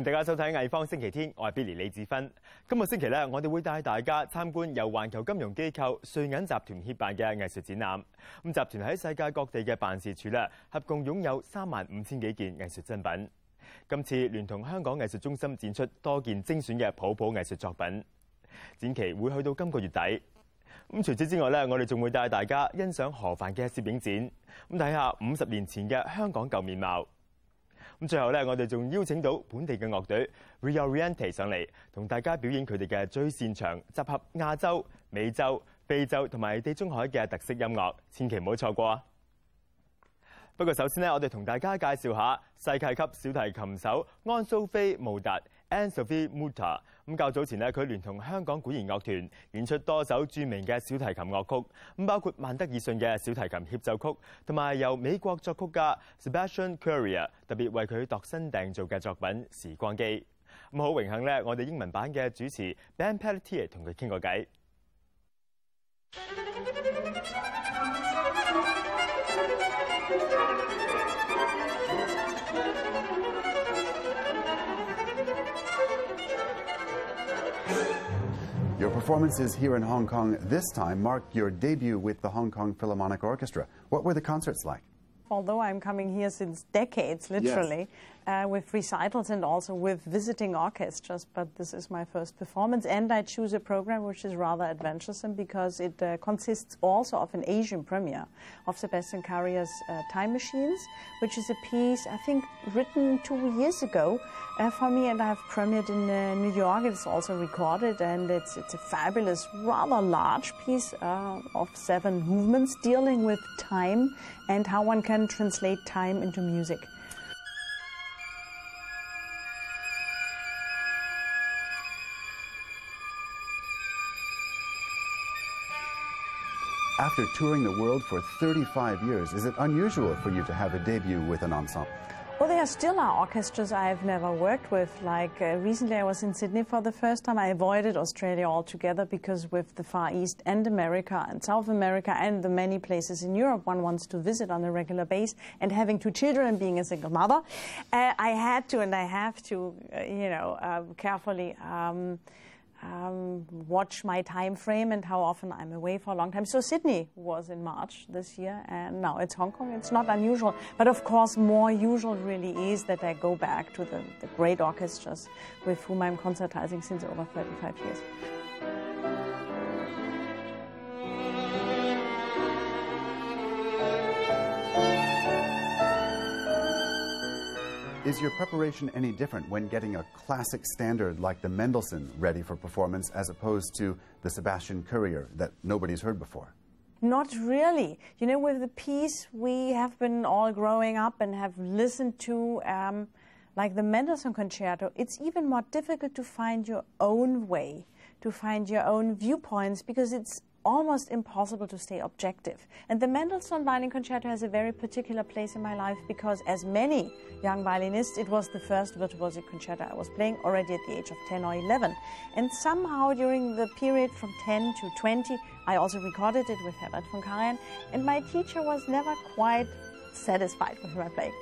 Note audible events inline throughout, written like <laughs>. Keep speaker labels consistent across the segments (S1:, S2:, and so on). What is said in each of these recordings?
S1: 迎大家收睇《藝方星期天》，我係 Billy 李志芬。今日星期咧，我哋會帶大家參觀由環球金融機構瑞銀集團協辦嘅藝術展覽。咁集團喺世界各地嘅辦事處咧，合共擁有三萬五千幾件藝術珍品。今次聯同香港藝術中心展出多件精選嘅普普藝術作品，展期會去到今個月底。咁除此之外咧，我哋仲會帶大家欣賞何凡嘅攝影展，咁睇下五十年前嘅香港舊面貌。咁最後咧，我哋仲邀請到本地嘅樂隊 Reoriente 上嚟，同大家表演佢哋嘅最擅長集合亞洲、美洲、非洲同埋地中海嘅特色音樂，千祈唔好錯過啊！不過首先呢，我哋同大家介紹下世界級小提琴手安蘇菲穆達 （Ansofie Muta）。咁較早前呢，佢聯同香港管弦樂團演出多首著名嘅小提琴樂曲，咁包括曼德爾遜嘅小提琴協奏曲，同埋由美國作曲家 Sebastian Currier 特別為佢度身訂造嘅作品《時光機》。咁好榮幸呢，我哋英文版嘅主持 Ben Pelletier 同佢傾過偈。
S2: Performances here in Hong Kong this time marked your debut with the Hong Kong Philharmonic Orchestra. What were the concerts like?
S3: although I'm coming here since decades, literally, uh, with recitals and also with visiting orchestras, but this is my first performance. And I choose a program which is rather adventuresome because it uh, consists also of an Asian premiere of Sebastian Currier's uh, Time Machines, which is a piece, I think, written two years ago uh, for me, and I've premiered in uh, New York. It's also recorded, and it's, it's a fabulous, rather large piece uh, of seven movements dealing with time and how one can translate time into music.
S2: After touring the world for 35 years, is it unusual for you to have a debut with an ensemble?
S3: Well, there still are orchestras I've never worked with. Like uh, recently, I was in Sydney for the first time. I avoided Australia altogether because, with the Far East and America and South America and the many places in Europe one wants to visit on a regular basis, and having two children and being a single mother, uh, I had to and I have to, uh, you know, uh, carefully. Um, um, watch my time frame and how often I'm away for a long time. So Sydney was in March this year, and now it's Hong Kong. It's not unusual, but of course, more usual really is that I go back to the, the great orchestras with whom I'm concertizing since over 35 years.
S2: Is your preparation any different when getting a classic standard like the Mendelssohn ready for performance as opposed to the Sebastian Currier that nobody's heard before?
S3: Not really. You know, with the piece we have been all growing up and have listened to, um, like the Mendelssohn Concerto, it's even more difficult to find your own way, to find your own viewpoints, because it's almost impossible to stay objective. And the Mendelssohn Violin Concerto has a very particular place in my life because, as many young violinists, it was the first virtuosic concerto I was playing already at the age of 10 or 11. And somehow, during the period from 10 to 20, I also recorded it with Herbert von Karajan, and my teacher was never quite satisfied with my playing.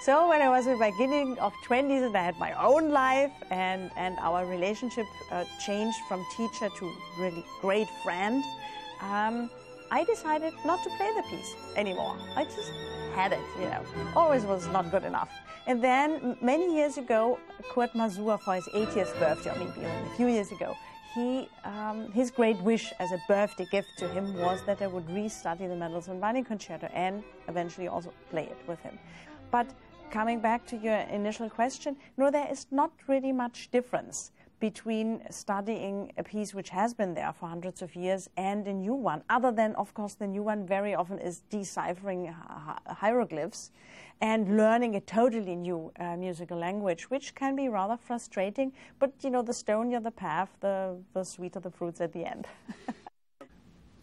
S3: So when I was in the beginning of 20s and I had my own life and, and our relationship uh, changed from teacher to really great friend, um, I decided not to play the piece anymore. I just had it, you know. Always was not good enough. And then many years ago, Kurt Masur, for his 80th birthday, or maybe a few years ago, he, um, his great wish as a birthday gift to him was that I would restudy the Mendelssohn Violin Concerto and eventually also play it with him. But coming back to your initial question, no, there is not really much difference between studying a piece which has been there for hundreds of years and a new one, other than, of course, the new one very often is deciphering hieroglyphs and learning a totally new uh, musical language, which can be rather frustrating. But, you know, the stonier the path, the, the sweeter the fruits at the end. <laughs>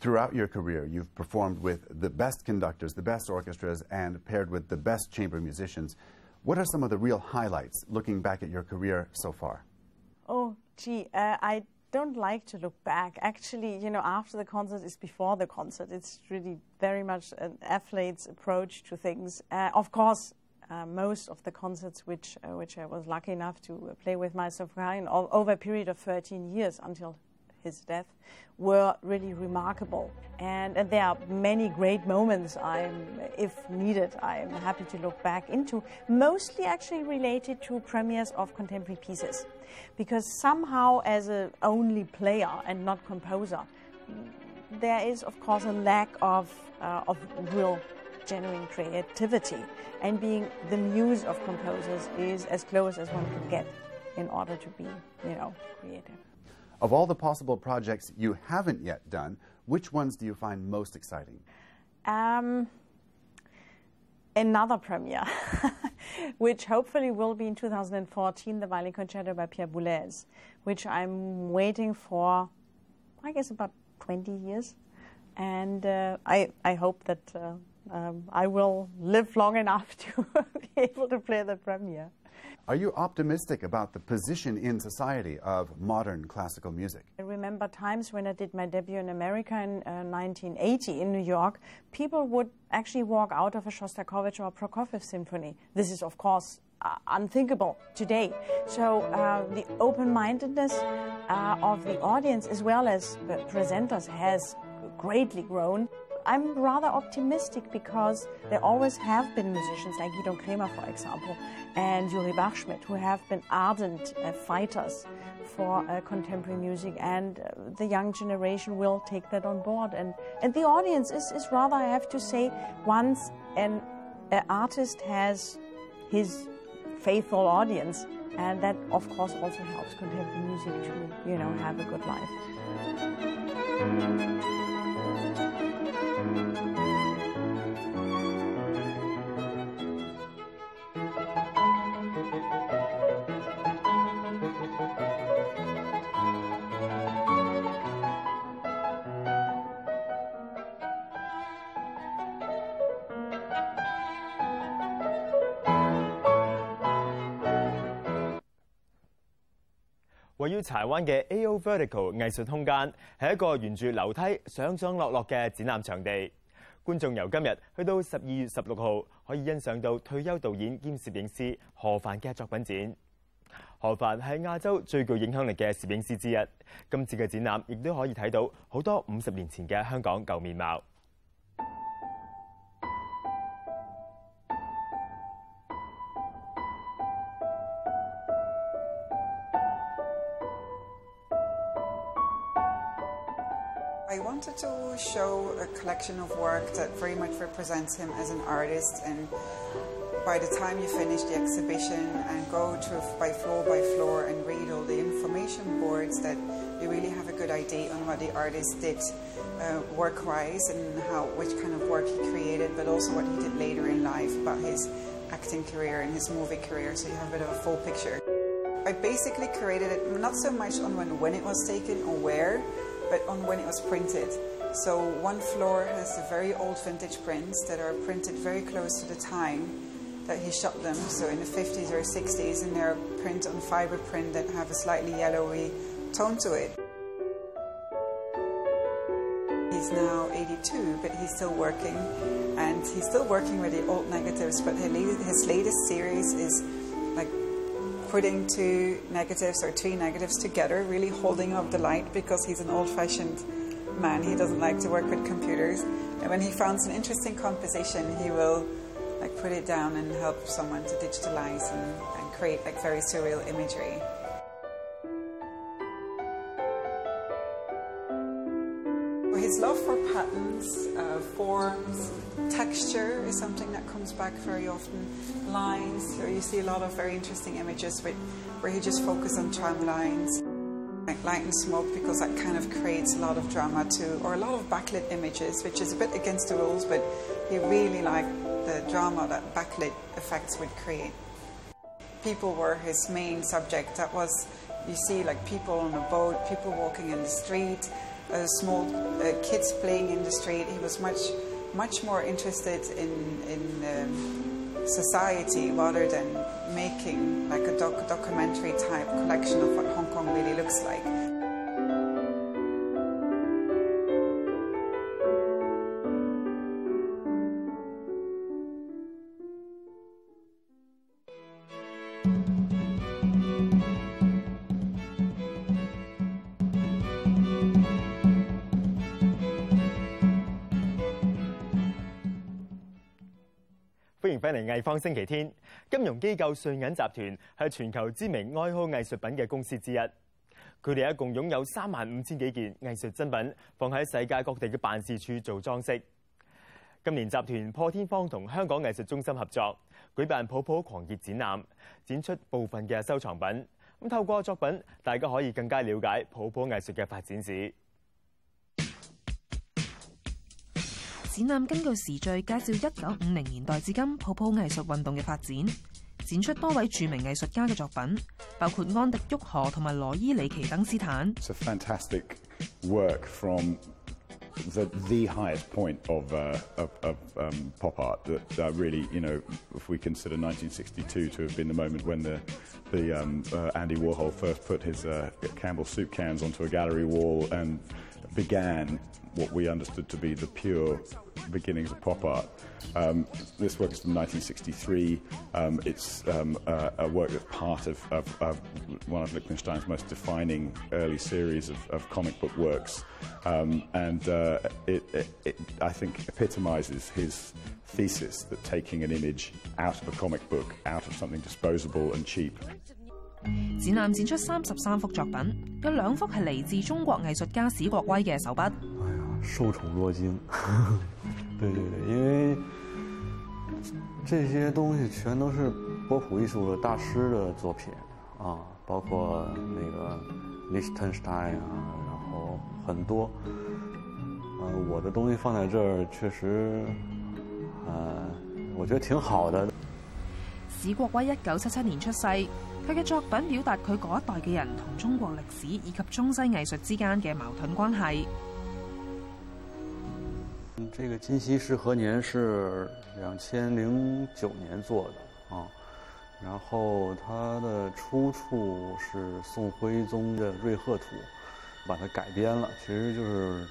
S2: Throughout your career, you've performed with the best conductors, the best orchestras, and paired with the best chamber musicians. What are some of the real highlights looking back at your career so far?
S3: Oh, gee, uh, I don't like to look back. Actually, you know, after the concert is before the concert. It's really very much an athlete's approach to things. Uh, of course, uh, most of the concerts which, uh, which I was lucky enough to uh, play with Meister Karajan over a period of 13 years until his death were really remarkable. And, and, there are many great moments I'm, if needed, I'm happy to look back into, mostly actually related to premieres of contemporary pieces. Because somehow, as a only player and not composer, there is, of course, a lack of, uh, of real genuine creativity. And being the muse of composers is as close as one can get in order to be, you know, creative.
S2: Of all the possible projects you haven't yet done, which ones do you find most exciting?
S3: Um, another premiere, <laughs> which hopefully will be in 2014, the Violin Concerto by Pierre Boulez, which I'm waiting for, I guess, about 20 years. And uh, I, I hope that uh, um, I will live long enough <laughs> to be able to play the premiere.
S2: Are you optimistic about the position in society of modern classical music?
S3: I remember times when I did my debut in America in uh, 1980 in New York, people would actually walk out of a Shostakovich or a Prokofiev symphony. This is, of course, uh, unthinkable today. So uh, the open-mindedness uh, of the audience as well as the presenters has greatly grown. I'm rather optimistic because there always have been musicians like Gidon Kremer, for example, and Yuri Bashmet, who have been ardent uh, fighters for uh, contemporary music, and uh, the young generation will take that on board. And, and the audience is, is rather, I have to say, once an, an artist has his faithful audience, and that, of course, also helps contemporary music to, you know, have a good life.
S1: 位於柴灣嘅 A.O. Vertical 藝術空間係一個沿住樓梯上上落落嘅展覽場地。觀眾由今日去到十二月十六號，可以欣賞到退休導演兼攝影師何凡嘅作品展。何凡係亞洲最具影響力嘅攝影師之一。今次嘅展覽亦都可以睇到好多五十年前嘅香港舊面貌。
S4: I wanted to show a collection of work that very much represents him as an artist and by the time you finish the exhibition and go through by floor by floor and read all the information boards that you really have a good idea on what the artist did uh, work-wise and how which kind of work he created but also what he did later in life about his acting career and his movie career so you have a bit of a full picture. I basically created it not so much on when, when it was taken or where but on when it was printed. So one floor has the very old vintage prints that are printed very close to the time that he shot them, so in the 50s or 60s, and they're print on fiber print that have a slightly yellowy tone to it. He's now 82, but he's still working, and he's still working with the old negatives, but his latest series is putting two negatives or three negatives together, really holding up the light because he's an old fashioned man. He doesn't like to work with computers. And when he finds an interesting composition, he will like put it down and help someone to digitalize and, and create like very surreal imagery. Forms, texture is something that comes back very often. Lines, so you see a lot of very interesting images with, where he just focuses on tram lines. Like light and smoke because that kind of creates a lot of drama too, or a lot of backlit images, which is a bit against the rules, but he really liked the drama that backlit effects would create. People were his main subject. That was, you see, like people on a boat, people walking in the street, uh, small uh, kids playing in the street. He was much, much more interested in in um, society rather than making like a doc documentary type collection of what Hong Kong really looks like.
S1: 嚟藝方星期天。金融機構瑞銀集團係全球知名愛好藝術品嘅公司之一。佢哋一共擁有三萬五千幾件藝術珍品，放喺世界各地嘅辦事處做裝飾。今年集團破天荒同香港藝術中心合作，舉辦泡泡狂熱展覽，展出部分嘅收藏品。咁透過作品，大家可以更加了解泡泡藝術嘅發展史。
S5: 展览根据时序介绍一九五零年代至今泡泡艺术运动嘅发展，展出多位着名艺术家嘅作品，包括安迪沃荷同埋罗伊里奇登斯坦。
S6: It's a fantastic work from the, the highest point of, uh, of, of um, pop art. That uh, really, you know, if we consider 1962 to have been the moment when the, the um, uh, Andy Warhol first put his uh, Campbell soup cans onto a gallery wall and began what we understood to be the pure beginnings of pop art. Um, this work is from 1963. Um, it's um, uh, a work that's part of, of, of, one of Liechtenstein's most defining early series of, of comic book works. Um, and uh, it, it, it, I think, epitomizes his thesis that taking an image out of a comic book, out of something disposable and cheap,
S5: 展览展出三十三幅作品，有两幅系嚟自中国艺术家史国威嘅手
S7: 笔。 受寵若驚。<laughs> 對對對，因為這些東西全都是波普藝術的大師的作品啊，包括那個 Liechtenstein 啊，然後很多。呃，我的東西放在這兒，確實，呃，我覺得挺好的。
S5: 史國威一九七七年出世，佢嘅作品表達佢嗰一代嘅人同中國歷史以及中西藝術之間嘅矛盾關係。
S7: 这个金溪四合年是两千零九年做的啊，然后它的出处是宋徽宗的《瑞鹤图》，把它改编了，其实就是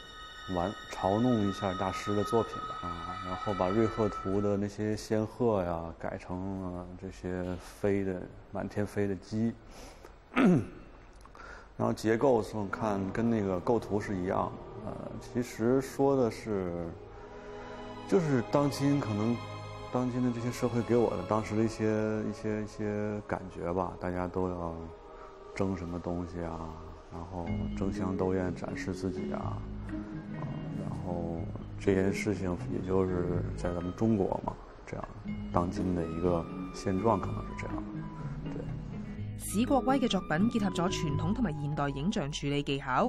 S7: 玩嘲弄一下大师的作品吧啊，然后把《瑞鹤图》的那些仙鹤呀改成了这些飞的满天飞的鸡，然后结构上看跟那个构图是一樣，呃，其实说的是。就是当今可能，当今的这些社会给我的当时的一些一些一些感觉吧，大家都要争什么东西啊，然后争相斗艳展示自己啊，啊，然后这件事情也就是在咱们中国嘛，这样当今的一个现状可能是这样，对。
S5: 史国威嘅作品结合咗传统同埋现代影像处理技巧。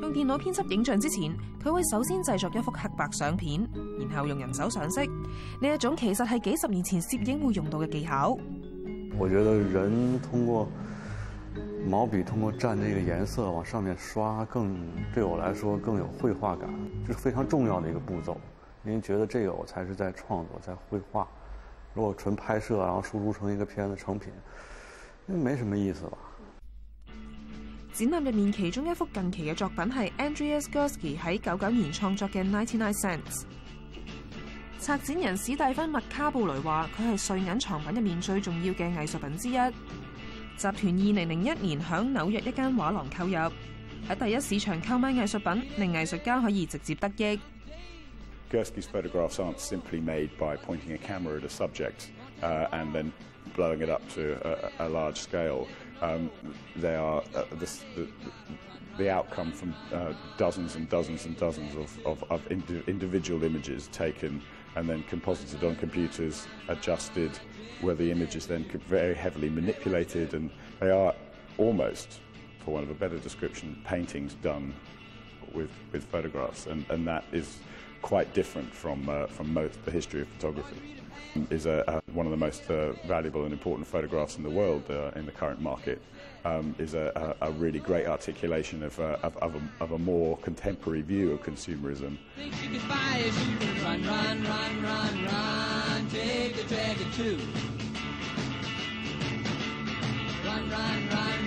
S5: 用电脑编辑影像之前，佢会首先制作一幅黑白相片，然后用人手上色。呢一种其实系几十年前摄影会用到嘅技巧。
S7: 我觉得人通过毛笔通过蘸這個顏色往上面刷，更对我来说更有绘画感，這是非常重要的一个步骤。因為覺得这个我才是在创作，在绘画。如果纯拍摄，然后输出成一个片子成品，那沒什么意思吧。
S5: 展覽入面其中一幅近期嘅作品係 Andreas Gursky 喺九九年創作嘅 Ninety Nine Cents。策展人史蒂芬麥卡布雷話：佢係瑞銀藏品入面最重要嘅藝術品之一。集團二零零一年響紐約一間畫廊購入，喺第一市場購買藝術品，令藝術家可以直接得益。
S6: Gursky's photographs aren't simply made by pointing a camera at a subject uh, and then blowing it up to a, a large scale. Um, they are uh, the, the, the, outcome from uh, dozens and dozens and dozens of, of, of indi individual images taken and then composited on computers, adjusted, where the image is then very heavily manipulated, and they are almost, for want of a better description, paintings done with, with photographs, and, and that is quite different from, uh, from most the history of photography. Is a, a, one of the most uh, valuable and important photographs in the world uh, in the current market. Um, is a, a, really great articulation of, uh, of, of, a, of, a, more contemporary view of consumerism.
S8: Run, run, run, take run, run, run,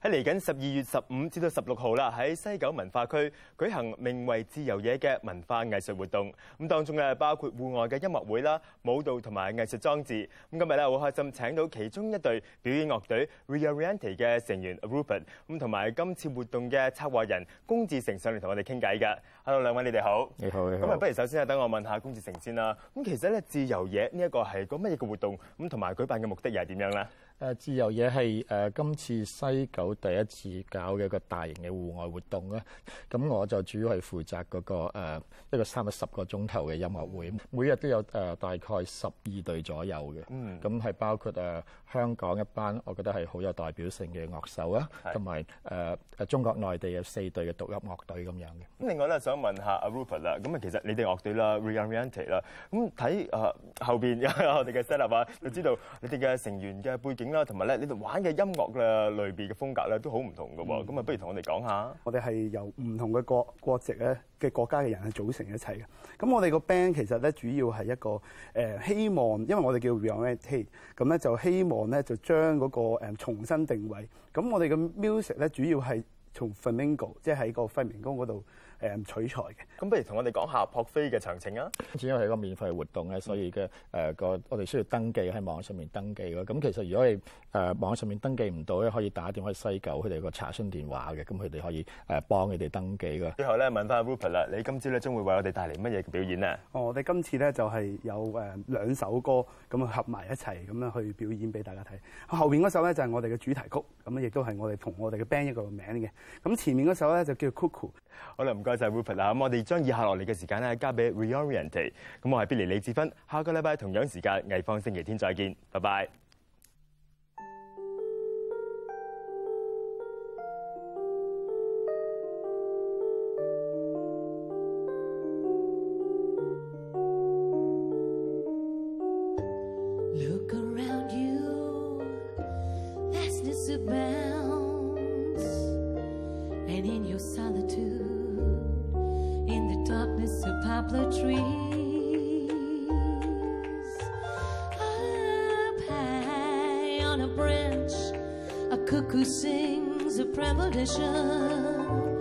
S1: 喺嚟緊十二月十五至到十六號啦，喺西九文化區舉行名為自由野嘅文化藝術活動。咁當中咧包括戶外嘅音樂會啦、舞蹈同埋藝術裝置。咁今日咧好開心請到其中一隊表演樂隊 Reoriente 嘅成員 Rupert，咁同埋今次活動嘅策劃人龔志成上嚟同我哋傾偈㗎。Hello，兩位你哋好。
S9: 你好，你好。
S1: 咁啊，不如首先啊，等我問下龔志成先啦。咁其實咧，自由野呢一個係個乜嘢嘅活動？咁同埋舉辦嘅目的又係點樣咧？
S9: 誒自由野係誒今次西九第一次搞嘅一個大型嘅户外活動啦。咁我就主要係負責嗰個誒一個三十個鐘頭嘅音樂會，每日都有誒大概十二隊左右嘅。
S1: 嗯。
S9: 咁係包括誒香港一班，我覺得係好有代表性嘅樂手啊，同埋誒誒中國內地嘅四隊嘅獨立樂隊咁樣嘅。
S1: 咁另外咧，想問下阿 Rupert 啦，咁啊其實你哋樂隊啦 Reoriente 啦，咁睇誒後邊有 <laughs> 我哋嘅 set up 啊，就知道你哋嘅成員嘅背景啦，同埋咧你哋玩嘅音樂嘅類別嘅風格咧都好唔同嘅喎，咁啊不如同我哋講下。
S10: 我哋係由唔同嘅國國籍咧嘅國家嘅人去組成一齊嘅。咁我哋個 band 其實咧主要係一個誒、呃、希望，因為我哋叫 Reoriente，咁咧就希望咧就將嗰、個、呃、重新定位。咁我哋嘅 music 咧主要係從 Flamingo，即係喺個輝明宮嗰度誒取材嘅。
S1: 咁不如同我哋講下撲飛嘅詳情啊！
S9: 主要係一個免費活動咧，所以嘅誒個我哋需要登記喺網上面登記咯。咁其實如果你誒網上面登記唔到咧，可以打電話去西九佢哋個查詢電話嘅，咁佢哋可以誒幫你哋登記嘅。
S1: 最後咧問翻 Rupert 啦，你今朝咧將會為我哋帶嚟乜嘢嘅表演呢？
S10: 哦，我哋今次咧就係有誒兩首歌咁啊合埋一齊咁樣去表演俾大家睇。後邊嗰首咧就係我哋嘅主題曲，咁亦都係我哋同我哋嘅 band 一個名嘅。咁前面嗰首咧就叫 Cuckoo。
S1: 好啦，唔該晒 Rupert 啦。咁我哋將以下落嚟嘅時間咧交俾 Reorient。咁我係 Billy 李志芬，下個禮拜同樣時間藝方星期天再見，拜拜。
S11: Cuckoo sings a premonition.